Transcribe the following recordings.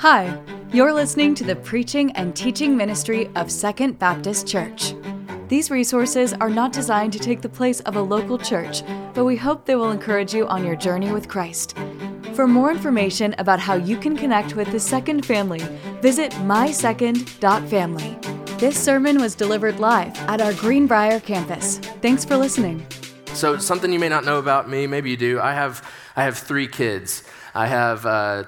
Hi, you're listening to the preaching and teaching ministry of Second Baptist Church. These resources are not designed to take the place of a local church, but we hope they will encourage you on your journey with Christ. For more information about how you can connect with the Second family, visit mysecond.family. This sermon was delivered live at our Greenbrier campus. Thanks for listening. So, something you may not know about me, maybe you do. I have, I have three kids. I have uh,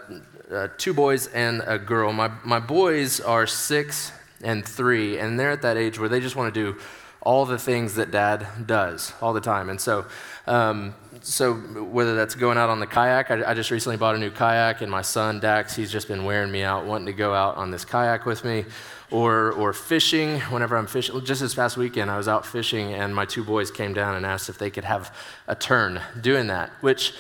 uh, two boys and a girl. My, my boys are six and three, and they're at that age where they just want to do all the things that dad does all the time. And so, um, so whether that's going out on the kayak, I, I, just recently bought a new kayak, and my son Dax, he's just been wearing me out, wanting to go out on this kayak with me, or or fishing. Whenever I'm fishing, just this past weekend, I was out fishing, and my two boys came down and asked if they could have a turn doing that, which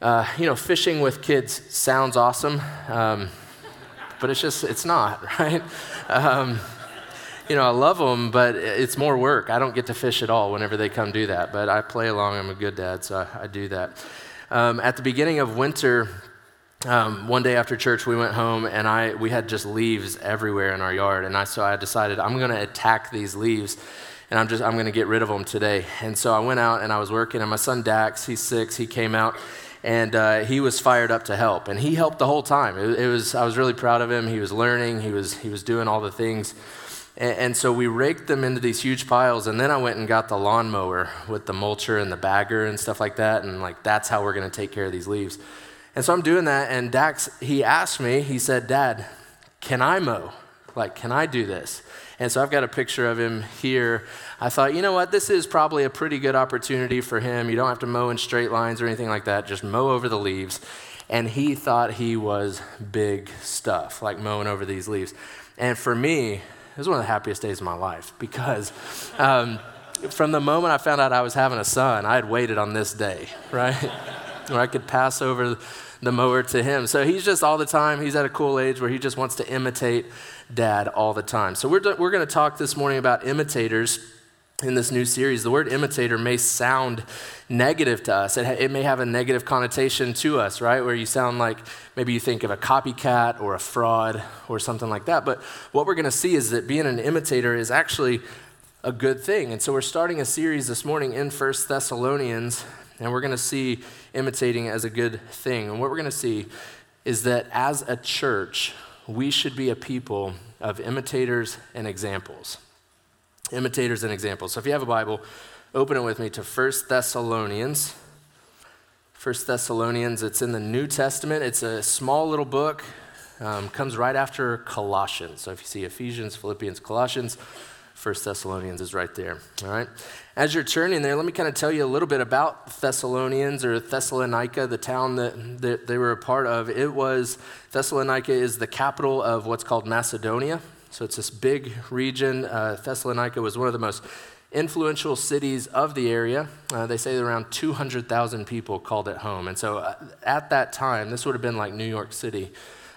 uh, you know, fishing with kids sounds awesome, um, but it's just, it's not, right? Um, you know, I love them, but it's more work. I don't get to fish at all whenever they come do that, but I play along. I'm a good dad, so I, I do that. Um, at the beginning of winter, um, one day after church, we went home and I we had just leaves everywhere in our yard, and I so I decided I'm going to attack these leaves, and I'm just I'm going to get rid of them today. And so I went out and I was working, and my son Dax, he's six, he came out and uh, he was fired up to help and he helped the whole time. It, it, was i was really proud of him. He was learning. He was he was doing all the things. And, and, so we raked them into these huge piles and then i went and got the lawnmower with the mulcher and the bagger and stuff like that and like that's how we're going to take care of these leaves. And so i'm doing that and dax he asked me he said dad can i mow? Like can i do this and so I've got a picture of him here. I thought, you know what, this is probably a pretty good opportunity for him. You don't have to mow in straight lines or anything like that, just mow over the leaves. And he thought he was big stuff, like mowing over these leaves. And for me, it was one of the happiest days of my life because um, from the moment I found out I was having a son, I had waited on this day, right? where I could pass over the mower to him. So he's just all the time, he's at a cool age where he just wants to imitate dad all the time. So we're, we're going to talk this morning about imitators in this new series. The word imitator may sound negative to us. It, ha- it may have a negative connotation to us, right? Where you sound like maybe you think of a copycat or a fraud or something like that. But what we're going to see is that being an imitator is actually a good thing. And so we're starting a series this morning in First Thessalonians, and we're going to see imitating as a good thing. And what we're going to see is that as a church, we should be a people of imitators and examples. Imitators and examples. So if you have a Bible, open it with me to 1 Thessalonians. 1 Thessalonians, it's in the New Testament. It's a small little book, um, comes right after Colossians. So if you see Ephesians, Philippians, Colossians, 1 Thessalonians is right there. All right. As you're turning there, let me kind of tell you a little bit about Thessalonians or Thessalonica, the town that, that they were a part of. It was, Thessalonica is the capital of what's called Macedonia. So it's this big region. Uh, Thessalonica was one of the most influential cities of the area. Uh, they say around 200,000 people called it home. And so uh, at that time, this would have been like New York City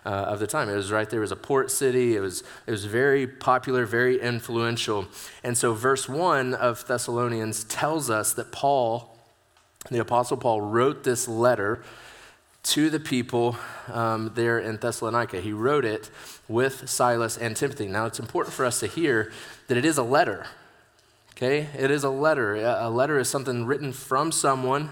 uh, of the time. It was right there. It was a port city. It was, it was very popular, very influential. And so, verse 1 of Thessalonians tells us that Paul, the Apostle Paul, wrote this letter to the people um, there in Thessalonica. He wrote it with Silas and Timothy. Now, it's important for us to hear that it is a letter. Okay? It is a letter. A letter is something written from someone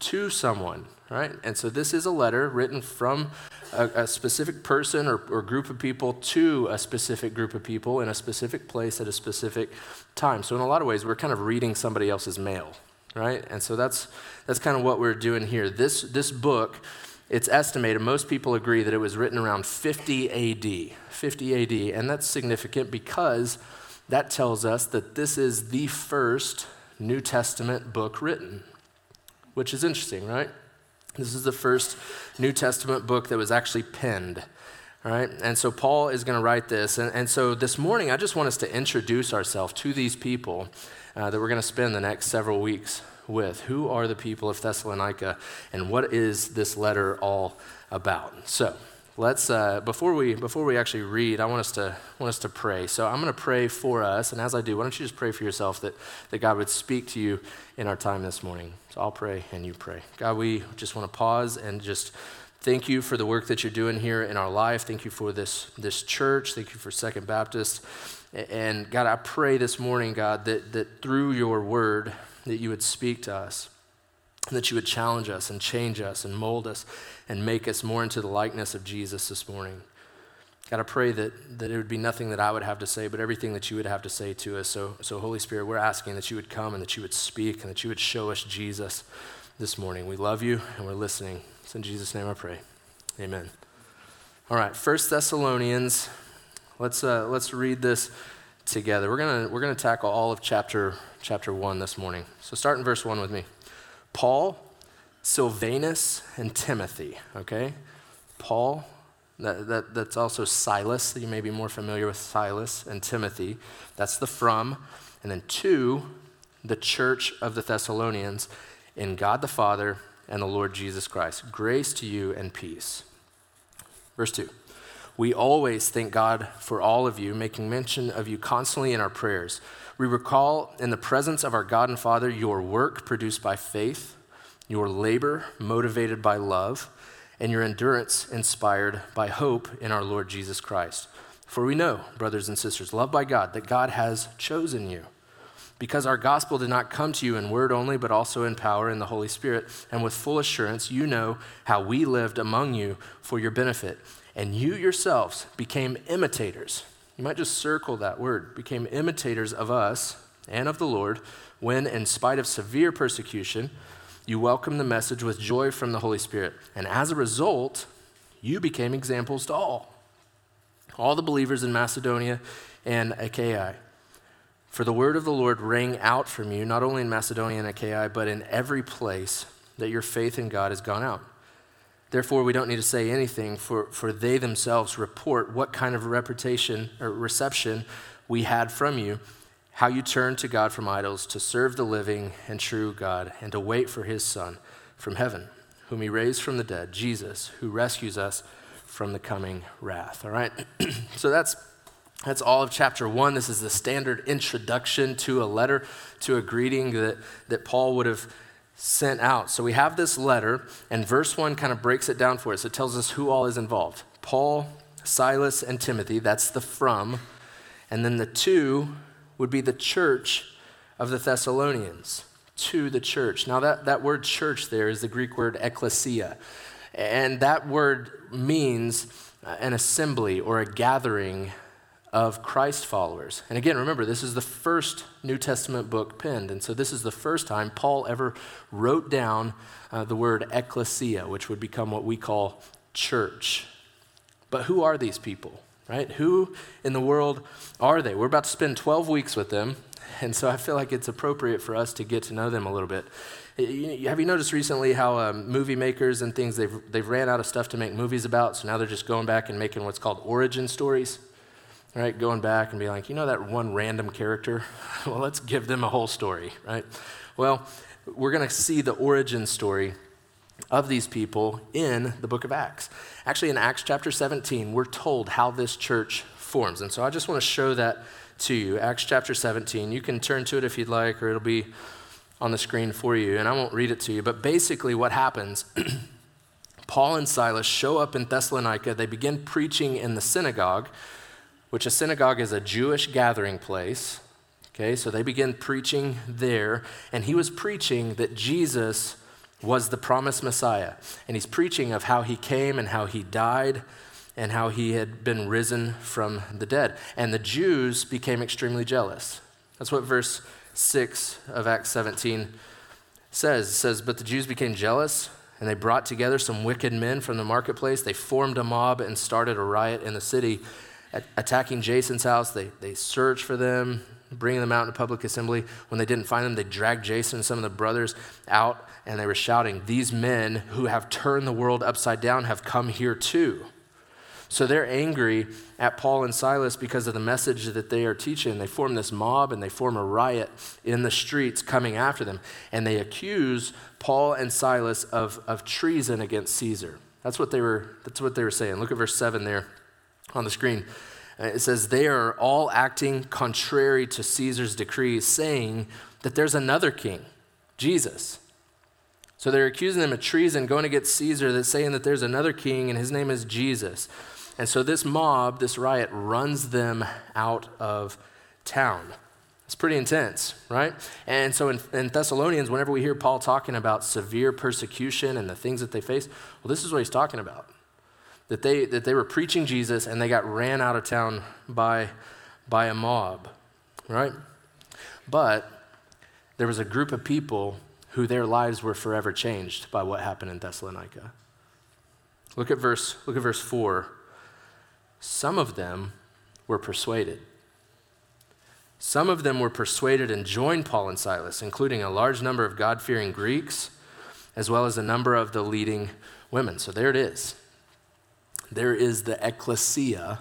to someone, right? And so this is a letter written from a, a specific person or, or group of people to a specific group of people in a specific place at a specific time. So, in a lot of ways, we're kind of reading somebody else's mail, right? And so that's, that's kind of what we're doing here. This, this book, it's estimated, most people agree that it was written around 50 AD. 50 AD. And that's significant because that tells us that this is the first New Testament book written, which is interesting, right? This is the first New Testament book that was actually penned. All right, and so Paul is going to write this. And, and so this morning, I just want us to introduce ourselves to these people uh, that we're going to spend the next several weeks with. Who are the people of Thessalonica, and what is this letter all about? So, let's uh, before we before we actually read i want us to want us to pray so i'm going to pray for us and as i do why don't you just pray for yourself that, that god would speak to you in our time this morning so i'll pray and you pray god we just want to pause and just Thank you for the work that you're doing here in our life. Thank you for this, this church. Thank you for Second Baptist. And God, I pray this morning, God, that, that through your word, that you would speak to us, that you would challenge us and change us and mold us and make us more into the likeness of Jesus this morning. God, I pray that, that it would be nothing that I would have to say, but everything that you would have to say to us. So, so, Holy Spirit, we're asking that you would come and that you would speak and that you would show us Jesus this morning. We love you and we're listening. It's in Jesus' name I pray. Amen. All right, First Thessalonians. Let's, uh, let's read this together. We're going we're gonna tackle all of chapter, chapter 1 this morning. So start in verse 1 with me. Paul, Silvanus, and Timothy, okay? Paul, that, that, that's also Silas. You may be more familiar with Silas and Timothy. That's the from. And then two, the church of the Thessalonians in God the Father and the Lord Jesus Christ. Grace to you and peace. Verse 2. We always thank God for all of you, making mention of you constantly in our prayers. We recall in the presence of our God and Father your work produced by faith, your labor motivated by love and your endurance inspired by hope in our Lord Jesus Christ. For we know, brothers and sisters, loved by God, that God has chosen you. Because our gospel did not come to you in word only, but also in power in the Holy Spirit, and with full assurance, you know how we lived among you for your benefit. And you yourselves became imitators. You might just circle that word, became imitators of us and of the Lord, when, in spite of severe persecution, you welcomed the message with joy from the Holy Spirit. And as a result, you became examples to all, all the believers in Macedonia and Achaia. For the word of the Lord rang out from you, not only in Macedonia and Achaia, but in every place that your faith in God has gone out. Therefore, we don't need to say anything, for, for they themselves report what kind of reputation or reception we had from you how you turned to God from idols to serve the living and true God and to wait for his Son from heaven, whom he raised from the dead, Jesus, who rescues us from the coming wrath. All right? so that's that's all of chapter one. This is the standard introduction to a letter, to a greeting that, that Paul would have sent out. So we have this letter, and verse one kind of breaks it down for us. It tells us who all is involved Paul, Silas, and Timothy. That's the from. And then the two would be the church of the Thessalonians, to the church. Now, that, that word church there is the Greek word ecclesia. And that word means uh, an assembly or a gathering of Christ followers. And again, remember, this is the first New Testament book penned. And so this is the first time Paul ever wrote down uh, the word ecclesia, which would become what we call church. But who are these people? right? Who in the world are they? We're about to spend 12 weeks with them, and so I feel like it's appropriate for us to get to know them a little bit. Have you noticed recently how um, movie makers and things, they've, they've ran out of stuff to make movies about, so now they're just going back and making what's called origin stories? Right? Going back and be like, you know that one random character? well, let's give them a whole story, right? Well, we're going to see the origin story of these people in the book of Acts. Actually, in Acts chapter 17, we're told how this church forms. And so I just want to show that to you. Acts chapter 17. You can turn to it if you'd like, or it'll be on the screen for you. And I won't read it to you. But basically, what happens Paul and Silas show up in Thessalonica. They begin preaching in the synagogue, which a synagogue is a Jewish gathering place. Okay, so they begin preaching there. And he was preaching that Jesus was the promised Messiah. And he's preaching of how he came and how he died and how he had been risen from the dead. And the Jews became extremely jealous. That's what verse 6 of Acts 17 says. It says, But the Jews became jealous, and they brought together some wicked men from the marketplace. They formed a mob and started a riot in the city, attacking Jason's house. They, they searched for them, bringing them out in a public assembly. When they didn't find them, they dragged Jason and some of the brothers out and they were shouting, These men who have turned the world upside down have come here too. So they're angry at Paul and Silas because of the message that they are teaching. They form this mob and they form a riot in the streets coming after them. And they accuse Paul and Silas of, of treason against Caesar. That's what, they were, that's what they were saying. Look at verse 7 there on the screen. Uh, it says, They are all acting contrary to Caesar's decrees, saying that there's another king, Jesus So they're accusing them of treason, going against Caesar, that's saying that there's another king and his name is Jesus. And so this mob, this riot, runs them out of town. It's pretty intense, right? And so in, in, Thessalonians, whenever we hear Paul talking about severe persecution and the things that they face, well, this is what he's talking about. That they, that they were preaching Jesus and they got ran out of town by, by a mob, right? But there was a group of people who their lives were forever changed by what happened in Thessalonica. Look at verse, look at verse 4. Some of them were persuaded. Some of them were persuaded and joined Paul and Silas, including a large number of God fearing Greeks, as well as a number of the leading women. So there it is. There is the ecclesia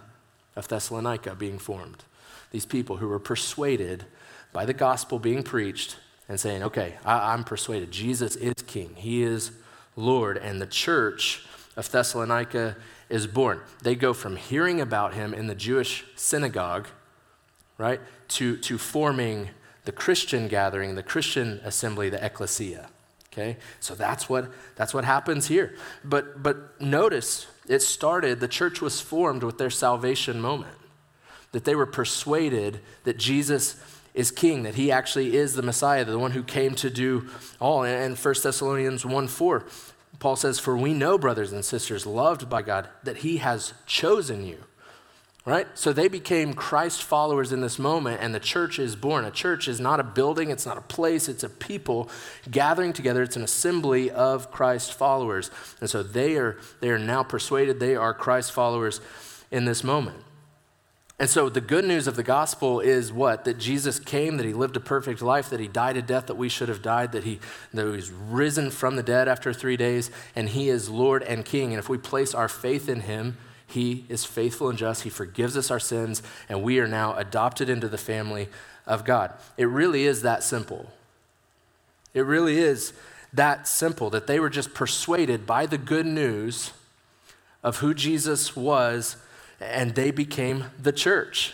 of Thessalonica being formed. These people who were persuaded by the gospel being preached and saying, okay, I, am persuaded Jesus is king, he is Lord, and the church of Thessalonica is born. They go from hearing about him in the Jewish synagogue, right, to, to forming the Christian gathering, the Christian assembly, the ecclesia. Okay? So that's what that's what happens here. But but notice it started, the church was formed with their salvation moment. That they were persuaded that Jesus is king, that he actually is the Messiah, the one who came to do all. And 1 Thessalonians 1 4, Paul says, For we know, brothers and sisters, loved by God, that he has chosen you. Right? So they became Christ followers in this moment, and the church is born. A church is not a building, it's not a place, it's a people gathering together. It's an assembly of Christ followers. And so they are, they are now persuaded they are Christ followers in this moment. And so the good news of the gospel is what? That Jesus came, that he lived a perfect life, that he died a death that we should have died, that he that he's risen from the dead after three days, and he is Lord and King. And if we place our faith in him, he is faithful and just. He forgives us our sins, and we are now adopted into the family of God. It really is that simple. It really is that simple that they were just persuaded by the good news of who Jesus was and they became the church,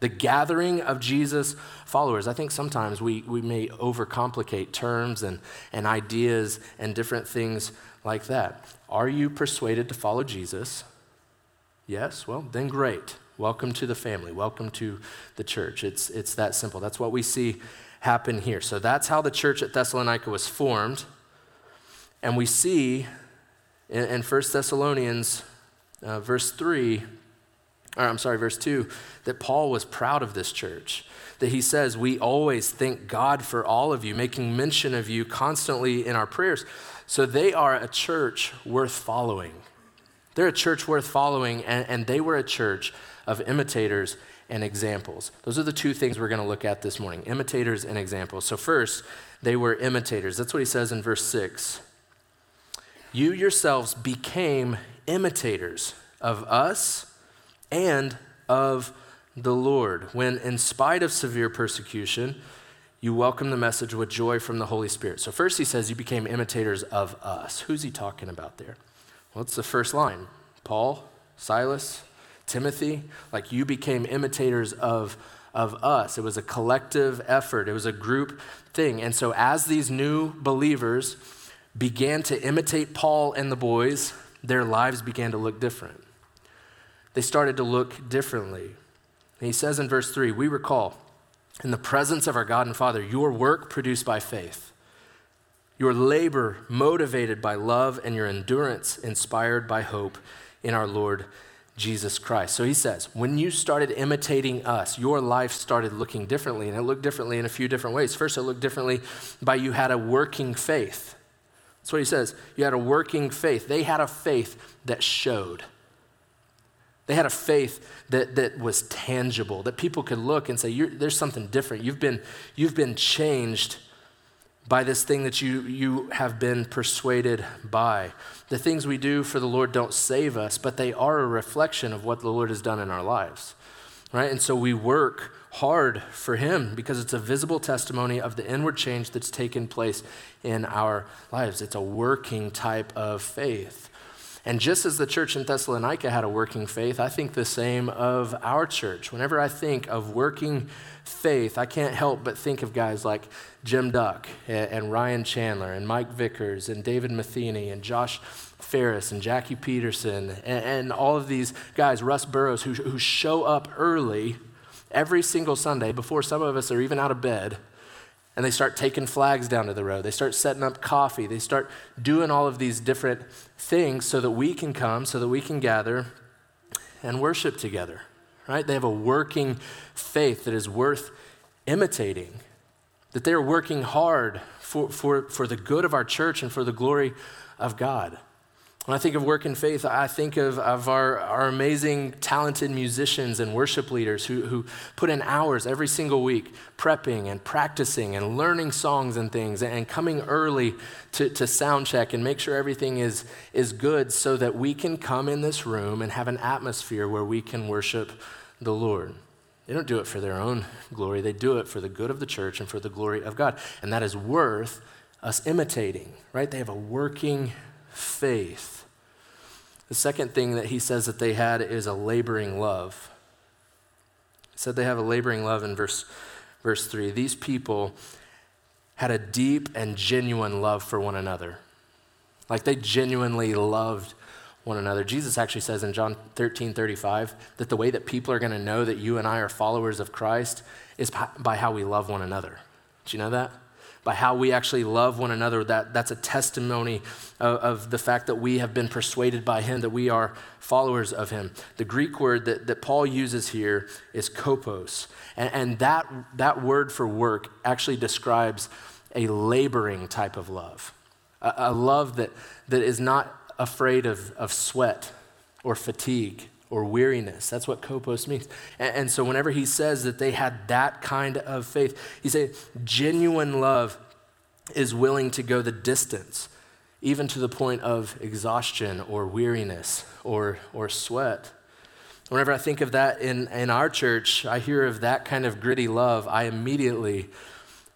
the gathering of Jesus' followers. I think sometimes we, we may overcomplicate terms and, and ideas and different things like that. Are you persuaded to follow Jesus? Yes? Well, then great. Welcome to the family. Welcome to the church. It's, it's that simple. That's what we see happen here. So that's how the church at Thessalonica was formed. And we see in, in 1 Thessalonians uh, verse 3 or I'm sorry, verse 2, that Paul was proud of this church. That he says, We always thank God for all of you, making mention of you constantly in our prayers. So they are a church worth following. They're a church worth following, and, and they were a church of imitators and examples. Those are the two things we're going to look at this morning imitators and examples. So, first, they were imitators. That's what he says in verse 6. You yourselves became imitators of us and of the Lord, when, in spite of severe persecution, you welcome the message with joy from the Holy Spirit. So, first he says, You became imitators of us. Who's he talking about there? It's the first line Paul, Silas, Timothy. Like, you became imitators of, of us. It was a collective effort, it was a group thing. And so, as these new believers began to imitate Paul and the boys, their lives began to look different they started to look differently. And he says in verse 3 We recall, in the presence of our God and Father, your work produced by faith, your labor motivated by love, and your endurance inspired by hope in our Lord Jesus Christ. So he says, when you started imitating us, your life started looking differently, and it looked differently in a few different ways. First, it looked differently by you had a working faith. That's what he says. You had a working faith. They had a faith that showed. They had a faith that, that was tangible, that people could look and say, There's something different. You've been, you've been changed by this thing that you, you have been persuaded by. The things we do for the Lord don't save us, but they are a reflection of what the Lord has done in our lives. Right? And so we work hard for Him because it's a visible testimony of the inward change that's taken place in our lives. It's a working type of faith. And just as the church in Thessalonica had a working faith, I think the same of our church. Whenever I think of working faith, I can't help but think of guys like Jim Duck and, Ryan Chandler and Mike Vickers and David Matheny and Josh Ferris and Jackie Peterson and, and all of these guys, Russ Burrows, who, who show up early every single Sunday before some of us are even out of bed and they start taking flags down to the road. They start setting up coffee. They start doing all of these different things so that we can come, so that we can gather and worship together, right? They have a working faith that is worth imitating, that they are working hard for, for, for the good of our church and for the glory of God. When I think of work in faith, I think of, of our, our amazing, talented musicians and worship leaders who, who put in hours every single week prepping and practicing and learning songs and things and coming early to, to sound check and make sure everything is, is good so that we can come in this room and have an atmosphere where we can worship the Lord. They don't do it for their own glory, they do it for the good of the church and for the glory of God. And that is worth us imitating, right? They have a working faith. The second thing that he says that they had is a laboring love. He said they have a laboring love in verse, verse 3. These people had a deep and genuine love for one another. Like they genuinely loved one another. Jesus actually says in John 13 35 that the way that people are going to know that you and I are followers of Christ is by how we love one another. Do you know that? By how we actually love one another. That, that's a testimony of, of, the fact that we have been persuaded by him, that we are followers of him. The Greek word that, that Paul uses here is kopos. And, and that, that word for work actually describes a laboring type of love, a, a love that, that is not afraid of, of sweat or fatigue or weariness. That's what kopos means. And, and, so whenever he says that they had that kind of faith, he said genuine love is willing to go the distance, even to the point of exhaustion or weariness or, or sweat. Whenever I think of that in, in our church, I hear of that kind of gritty love, I immediately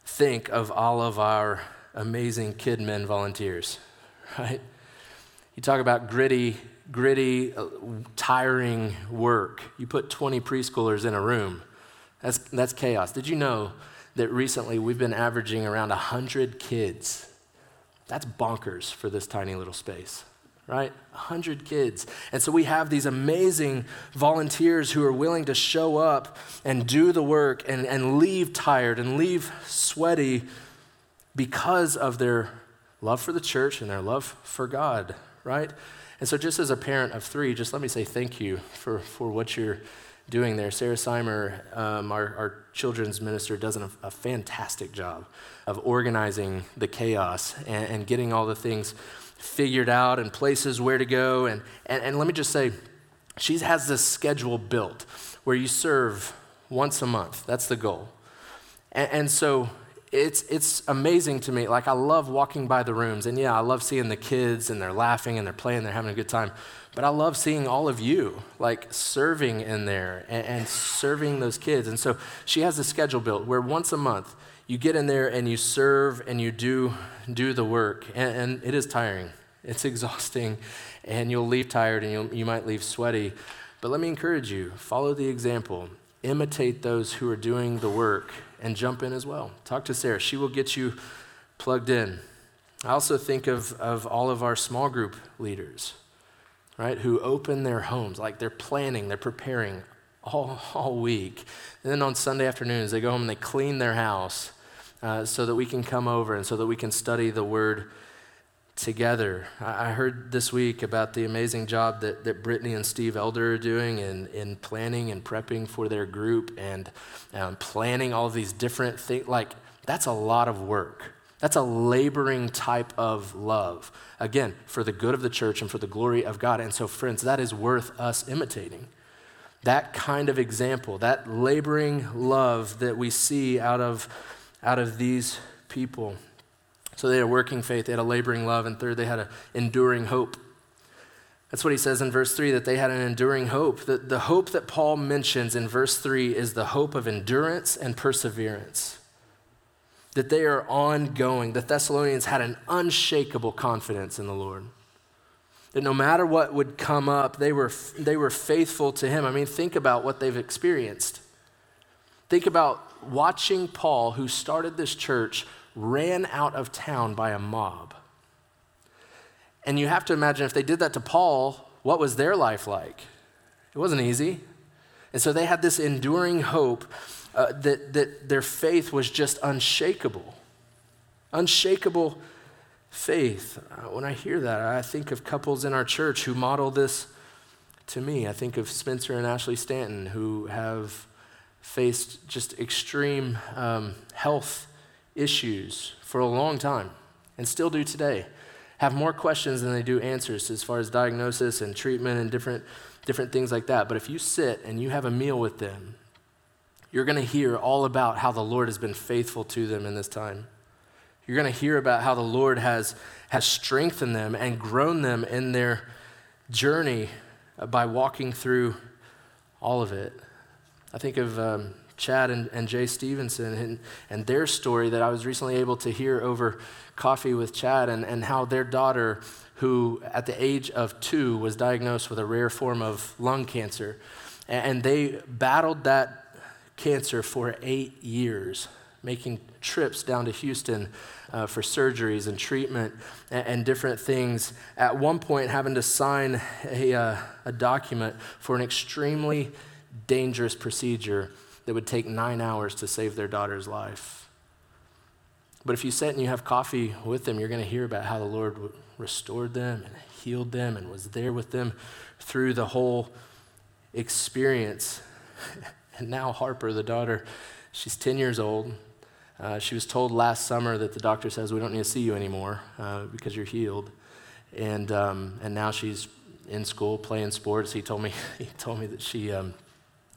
think of all of our amazing KidMin volunteers, right? You talk about gritty gritty, uh, tiring work. You put 20 preschoolers in a room, that's, that's chaos. Did you know that recently we've been averaging around 100 kids? That's bonkers for this tiny little space, right? 100 kids. And so we have these amazing volunteers who are willing to show up and do the work and, and leave tired and leave sweaty because of their love for the church and their love for God, right? And so, just as a parent of three, just let me say thank you for, for what you're doing there. Sarah Seimer, um, our, our, children's minister, does a, a, fantastic job of organizing the chaos and, and, getting all the things figured out and places where to go. And, and, and let me just say, she has this schedule built where you serve once a month. That's the goal. And, and so, it's, it's amazing to me. Like, I love walking by the rooms. And yeah, I love seeing the kids and they're laughing and they're playing, they're having a good time. But I love seeing all of you, like, serving in there and, and serving those kids. And so she has a schedule built where once a month you get in there and you serve and you do, do the work. And, and it is tiring, it's exhausting, and you'll leave tired and you'll, you might leave sweaty. But let me encourage you follow the example, imitate those who are doing the work and jump in as well. Talk to Sarah, she will get you plugged in. I also think of, of all of our small group leaders, right, who open their homes, like they're planning, they're preparing all, all week. And then on Sunday afternoons, they go home and they clean their house uh, so that we can come over and so that we can study the Word together. I heard this week about the amazing job that, that Brittany and Steve Elder are doing in, in planning and prepping for their group and um, planning all these different things. Like, that's a lot of work. That's a laboring type of love. Again, for the good of the church and for the glory of God. And so, friends, that is worth us imitating. That kind of example, that laboring love that we see out of, out of these people. So they had a working faith, they had a laboring love, and third, they had an enduring hope. That's what he says in verse 3 that they had an enduring hope. The, the hope that Paul mentions in verse 3 is the hope of endurance and perseverance. That they are ongoing. The Thessalonians had an unshakable confidence in the Lord. That no matter what would come up, they were, they were faithful to him. I mean, think about what they've experienced. Think about watching Paul, who started this church, ran out of town by a mob. And you have to imagine if they did that to Paul, what was their life like? It wasn't easy. And so they had this enduring hope uh, that, that their faith was just unshakable. Unshakable faith. Uh, when I hear that, I think of couples in our church who model this to me. I think of Spencer and Ashley Stanton who have faced just extreme um, health issues for a long time and still do today. Have more questions than they do answers as far as diagnosis and treatment and different, different things like that. But if you sit and you have a meal with them, you're going to hear all about how the Lord has been faithful to them in this time. You're going to hear about how the Lord has, has strengthened them and grown them in their journey by walking through all of it. I think of um, Chad and, and Jay Stevenson and, and their story that I was recently able to hear over coffee with Chad and, and how their daughter, who at the age of two was diagnosed with a rare form of lung cancer, and they battled that cancer for eight years making trips down to Houston uh, for surgeries and treatment and, and, different things. At one point, having to sign a, uh, a document for an extremely dangerous procedure that would take nine hours to save their daughter's life. But if you sit and you have coffee with them, you're going to hear about how the Lord restored them and healed them and was there with them through the whole experience. and now Harper, the daughter, she's 10 years old. Uh, she was told last summer that the doctor says we don't need to see you anymore uh, because you're healed, and um, and now she's in school playing sports. He told me he told me that she um,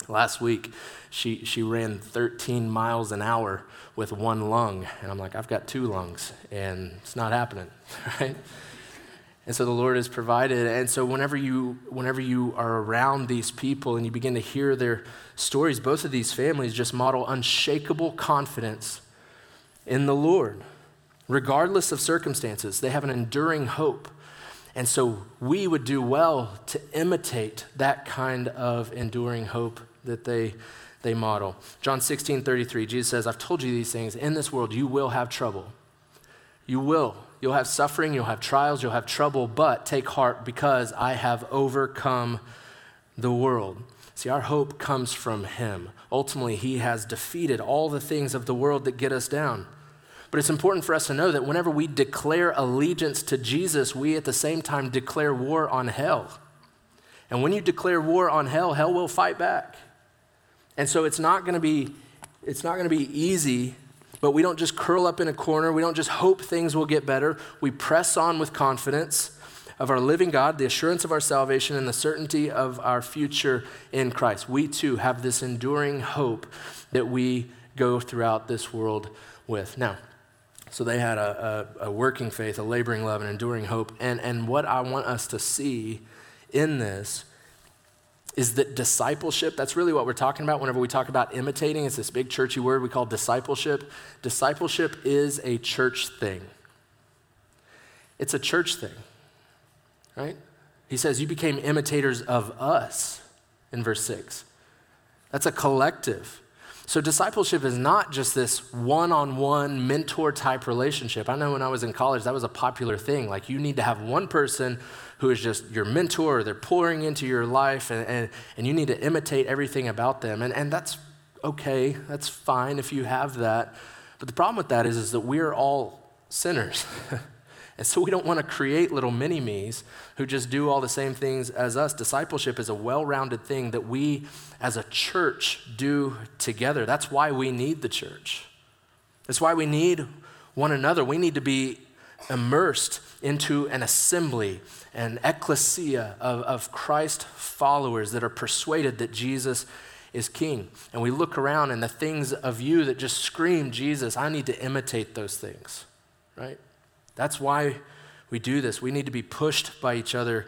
last week she she ran 13 miles an hour with one lung, and I'm like I've got two lungs, and it's not happening, right? And so the Lord has provided. And so whenever you whenever you are around these people and you begin to hear their stories, both of these families just model unshakable confidence in the Lord, regardless of circumstances. They have an enduring hope. And so we would do well to imitate that kind of enduring hope that they, they model. John 16, 33, Jesus says, I've told you these things. In this world, you will have trouble. You will. You'll have suffering, you'll have trials, you'll have trouble, but take heart because I have overcome the world. See, our hope comes from Him. Ultimately, He has defeated all the things of the world that get us down. But it's important for us to know that whenever we declare allegiance to Jesus, we at the same time declare war on hell. And when you declare war on hell, hell will fight back. And so it's not going to be it's not going to be easy, but we don't just curl up in a corner. We don't just hope things will get better. We press on with confidence of our living God, the assurance of our salvation, and the certainty of our future in Christ. We too have this enduring hope that we go throughout this world with. Now, so they had a, a, a, working faith, a laboring love, an enduring hope. And, and what I want us to see in this is that discipleship, that's really what we're talking about whenever we talk about imitating. It's this big churchy word we call discipleship. Discipleship is a church thing. It's a church thing, right? He says, You became imitators of us in verse 6. That's a collective. So, discipleship is not just this one on one mentor type relationship. I know when I was in college, that was a popular thing. Like, you need to have one person who is just your mentor, they're pouring into your life, and, and, and you need to imitate everything about them. And, and that's okay, that's fine if you have that. But the problem with that is, is that we're all sinners. And so we don't want to create little mini me's who just do all the same things as us. Discipleship is a well rounded thing that we as a church do together. That's why we need the church. That's why we need one another. We need to be immersed into an assembly, an ecclesia of, of Christ followers that are persuaded that Jesus is king. And we look around and the things of you that just scream Jesus, I need to imitate those things, right? That's why we do this. We need to be pushed by each other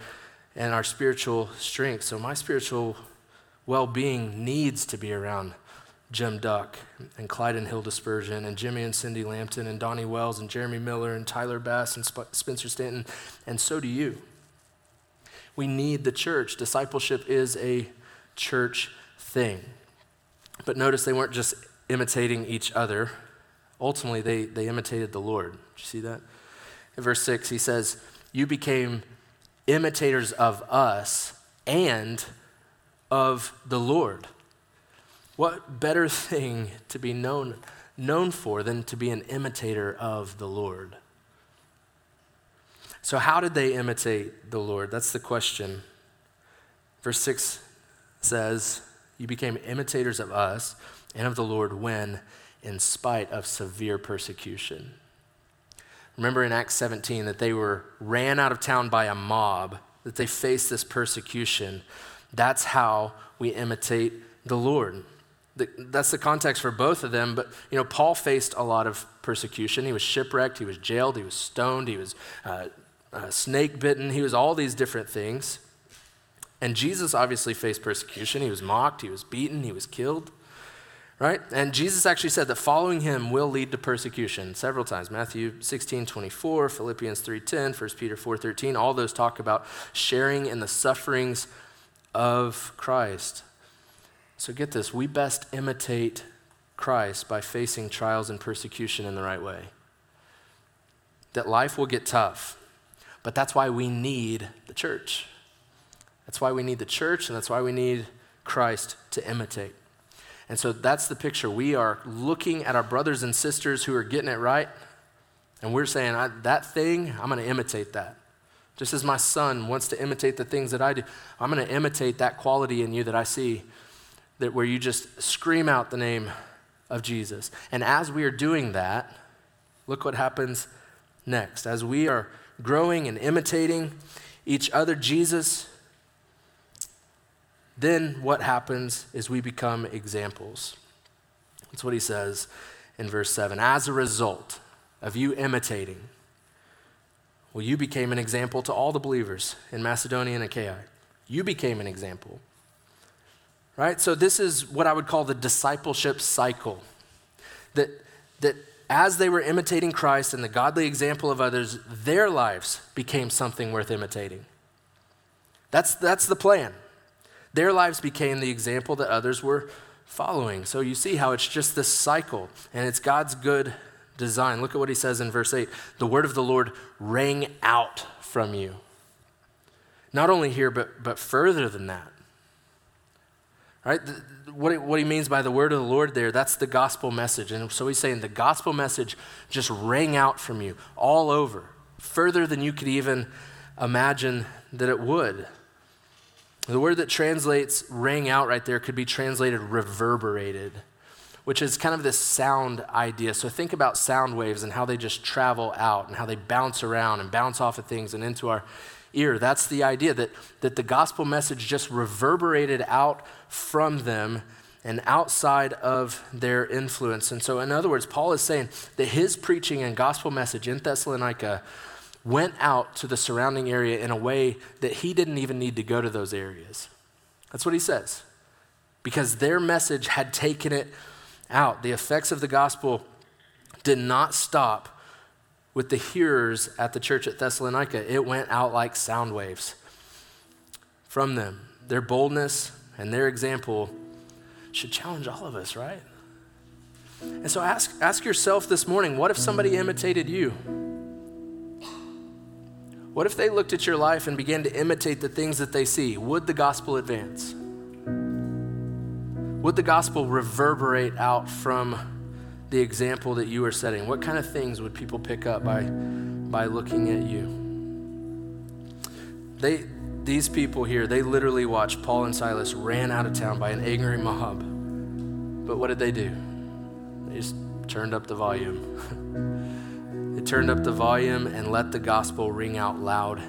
and our spiritual strength. So, my spiritual well being needs to be around Jim Duck and Clyde and Hilda Spurgeon and Jimmy and Cindy Lampton and Donnie Wells and Jeremy Miller and Tyler Bass and Sp- Spencer Stanton, and so do you. We need the church. Discipleship is a church thing. But notice they weren't just imitating each other. Ultimately, they, they imitated the Lord. Did you see that? In verse 6, he says, You became imitators of us and of the Lord. What better thing to be known, known for than to be an imitator of the Lord? So, how did they imitate the Lord? That's the question. Verse 6 says, You became imitators of us and of the Lord when, in spite of severe persecution. Remember in Acts 17 that they were ran out of town by a mob, that they faced this persecution. That's how we imitate the Lord. That's the context for both of them. But, you know, Paul faced a lot of persecution. He was shipwrecked, he was jailed, he was stoned, he was uh, uh, snake bitten, he was all these different things. And Jesus obviously faced persecution. He was mocked, he was beaten, he was killed right? And Jesus actually said that following him will lead to persecution several times. Matthew 16, 24, Philippians 3.10, 1 Peter 4.13, all those talk about sharing in the sufferings of Christ. So get this, we best imitate Christ by facing trials and persecution in the right way. That life will get tough, but that's why we need the church. That's why we need the church, and that's why we need Christ to imitate. And so that's the picture. We are looking at our brothers and sisters who are getting it right, and we're saying, that thing, I'm going to imitate that. Just as my son wants to imitate the things that I do, I'm going to imitate that quality in you that I see, that where you just scream out the name of Jesus. And as we are doing that, look what happens next. As we are growing and imitating each other, Jesus then what happens is we become examples. That's what he says in verse 7. As a result of you imitating, well, you became an example to all the believers in Macedonia and Achaia. You became an example. Right? So, this is what I would call the discipleship cycle. That, that as they were imitating Christ and the godly example of others, their lives became something worth imitating. That's, that's the plan. Their lives became the example that others were following. So you see how it's just this cycle, and it's God's good design. Look at what he says in verse 8 the word of the Lord rang out from you. Not only here, but, but further than that. Right? What, what he means by the word of the Lord there, that's the gospel message. And so he's saying the gospel message just rang out from you all over, further than you could even imagine that it would. The word that translates rang out right there could be translated reverberated, which is kind of this sound idea. So think about sound waves and how they just travel out and how they bounce around and bounce off of things and into our ear. That's the idea that, that the gospel message just reverberated out from them and outside of their influence. And so, in other words, Paul is saying that his preaching and gospel message in Thessalonica went out to the surrounding area in a way that he didn't even need to go to those areas. That's what he says. Because their message had taken it out. The effects of the gospel did not stop with the hearers at the church at Thessalonica, it went out like sound waves from them. Their boldness and their example should challenge all of us, right? And so ask, ask yourself this morning what if somebody imitated you? What if they looked at your life and began to imitate the things that they see? Would the gospel advance? Would the gospel reverberate out from the example that you are setting? What kind of things would people pick up by, by looking at you? They, these people here, they literally watched Paul and Silas ran out of town by an angry mob. But what did they do? They just turned up the volume. It turned up the volume and let the gospel ring out loud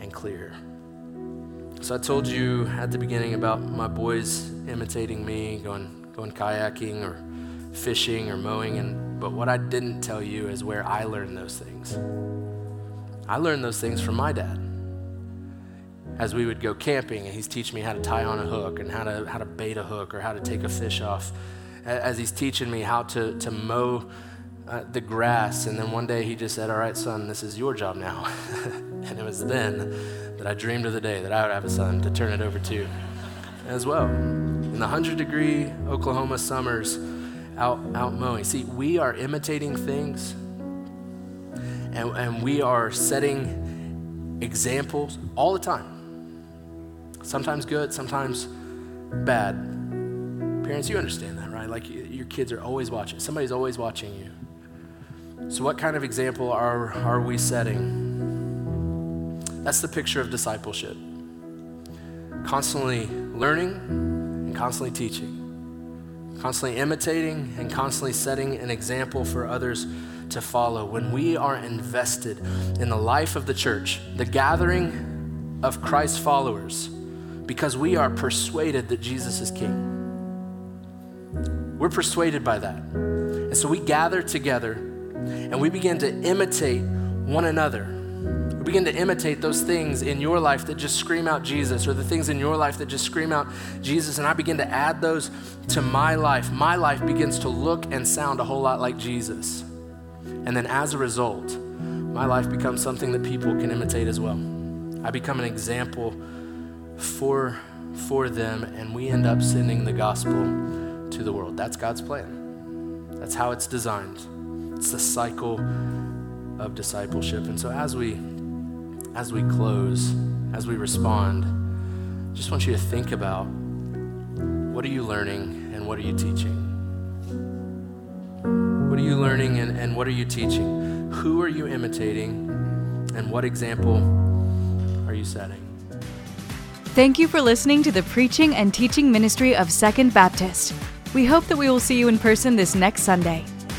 and clear. So I told you at the beginning about my boys imitating me, going, going kayaking or fishing or mowing, and, but what I didn't tell you is where I learned those things. I learned those things from my dad. As we would go camping, and he's teaching me how to tie on a hook and how to, how to bait a hook or how to take a fish off. As he's teaching me how to, to mow uh, the grass. And then one day he just said, All right, son, this is your job now. and it was then that I dreamed of the day that I would have a son to turn it over to as well. In the 100 degree Oklahoma summers, out, out mowing. See, we are imitating things and, and we are setting examples all the time. Sometimes good, sometimes bad. Parents, you understand that, right? Like your kids are always watching, somebody's always watching you. So, what kind of example are, are we setting? That's the picture of discipleship constantly learning and constantly teaching, constantly imitating and constantly setting an example for others to follow. When we are invested in the life of the church, the gathering of Christ's followers, because we are persuaded that Jesus is King. We're persuaded by that. And so we gather together and we begin to imitate one another begin to imitate those things in your life that just scream out Jesus, or the things in your life that just scream out Jesus, and I begin to add those to my life, my life begins to look and sound a whole lot like Jesus. And then as a result, my life becomes something that people can imitate as well. I become an example for, for them, and we end up sending the gospel to the world. That's God's plan. That's how it's designed. It's the cycle of discipleship. And so as we as we close, as we respond, just want you to think about what are you learning and what are you teaching? What are you learning and, and what are you teaching? Who are you imitating and what example are you setting? Thank you for listening to the preaching and teaching ministry of Second Baptist. We hope that we will see you in person this next Sunday.